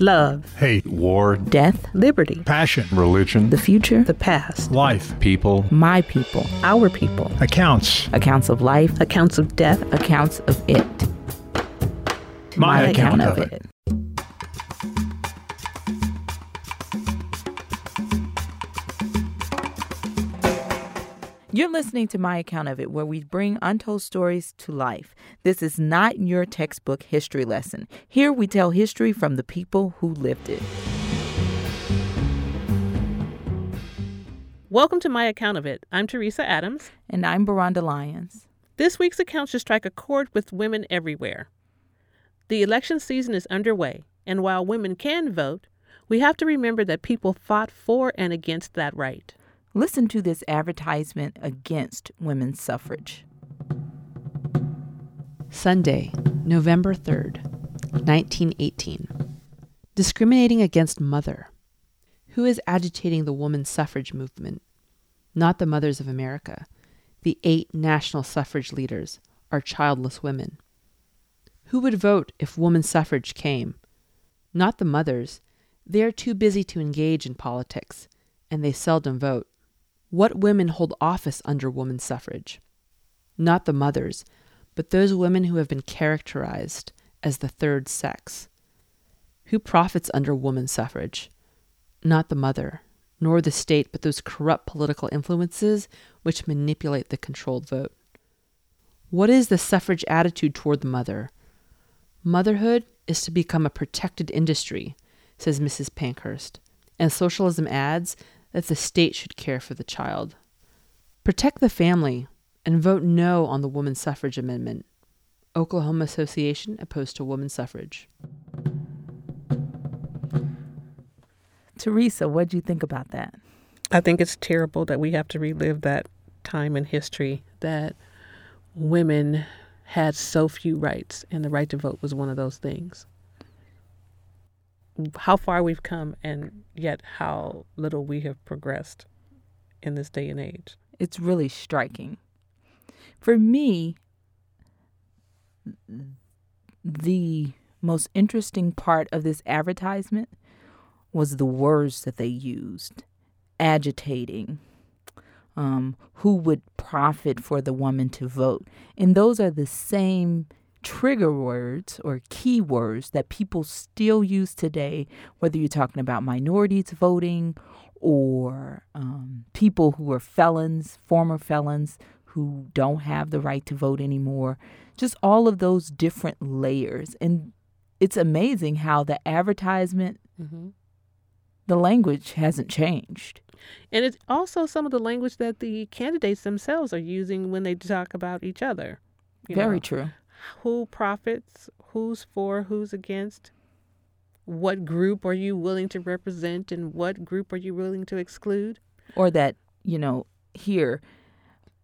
love, hate, war, death, liberty, passion, religion, the future, the past, life, people, my people, our people, accounts, accounts of life, accounts of death, accounts of it. My, my account, account, of it. it. You're listening to My Account of It, where we bring untold stories to life. This is not your textbook history lesson. Here we tell history from the people who lived it. Welcome to My Account of It. I'm Teresa Adams. And I'm Veranda Lyons. This week's account should strike a chord with women everywhere. The election season is underway, and while women can vote, we have to remember that people fought for and against that right. Listen to this advertisement against women's suffrage. Sunday, November 3rd, 1918. Discriminating against mother. Who is agitating the woman suffrage movement? Not the mothers of America. The eight national suffrage leaders are childless women. Who would vote if woman suffrage came? Not the mothers. They are too busy to engage in politics, and they seldom vote. What women hold office under woman suffrage? Not the mothers, but those women who have been characterized as the third sex. Who profits under woman suffrage? Not the mother, nor the state, but those corrupt political influences which manipulate the controlled vote. What is the suffrage attitude toward the mother? Motherhood is to become a protected industry, says Mrs. Pankhurst, and socialism adds that the state should care for the child. Protect the family and vote no on the woman suffrage amendment. Oklahoma Association opposed to woman suffrage. Teresa, what do you think about that? I think it's terrible that we have to relive that time in history that women had so few rights, and the right to vote was one of those things how far we've come and yet how little we have progressed in this day and age. It's really striking. For me, the most interesting part of this advertisement was the words that they used agitating, um, who would profit for the woman to vote. And those are the same trigger words or keywords that people still use today, whether you're talking about minorities voting or um, people who are felons, former felons who don't have the right to vote anymore, just all of those different layers. And it's amazing how the advertisement, mm-hmm. the language hasn't changed. And it's also some of the language that the candidates themselves are using when they talk about each other. Very know. true who profits, who's for, who's against, what group are you willing to represent, and what group are you willing to exclude? Or that, you know, here,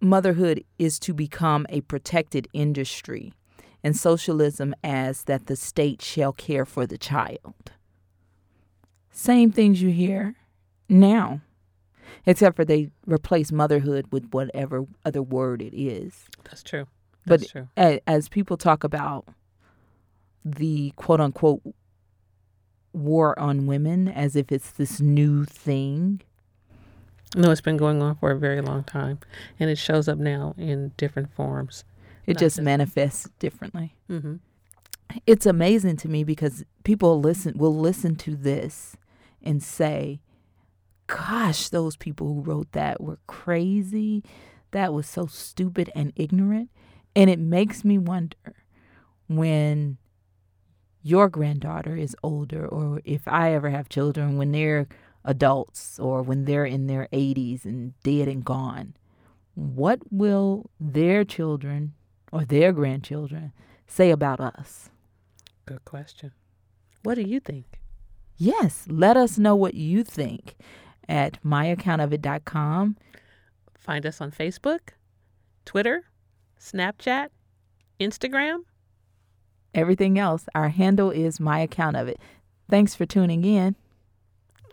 motherhood is to become a protected industry, and socialism as that the state shall care for the child. Same things you hear now, except for they replace motherhood with whatever other word it is. That's true but as, as people talk about the quote unquote war on women as if it's this new thing. No, it's been going on for a very long time, and it shows up now in different forms. It just manifests differently. Mm-hmm. It's amazing to me because people listen will listen to this and say, "Gosh, those people who wrote that were crazy. That was so stupid and ignorant." And it makes me wonder when your granddaughter is older, or if I ever have children, when they're adults or when they're in their 80s and dead and gone, what will their children or their grandchildren say about us? Good question. What do you think? Yes, let us know what you think at myaccountofit.com. Find us on Facebook, Twitter, Snapchat, Instagram. Everything else, our handle is my account of it. Thanks for tuning in.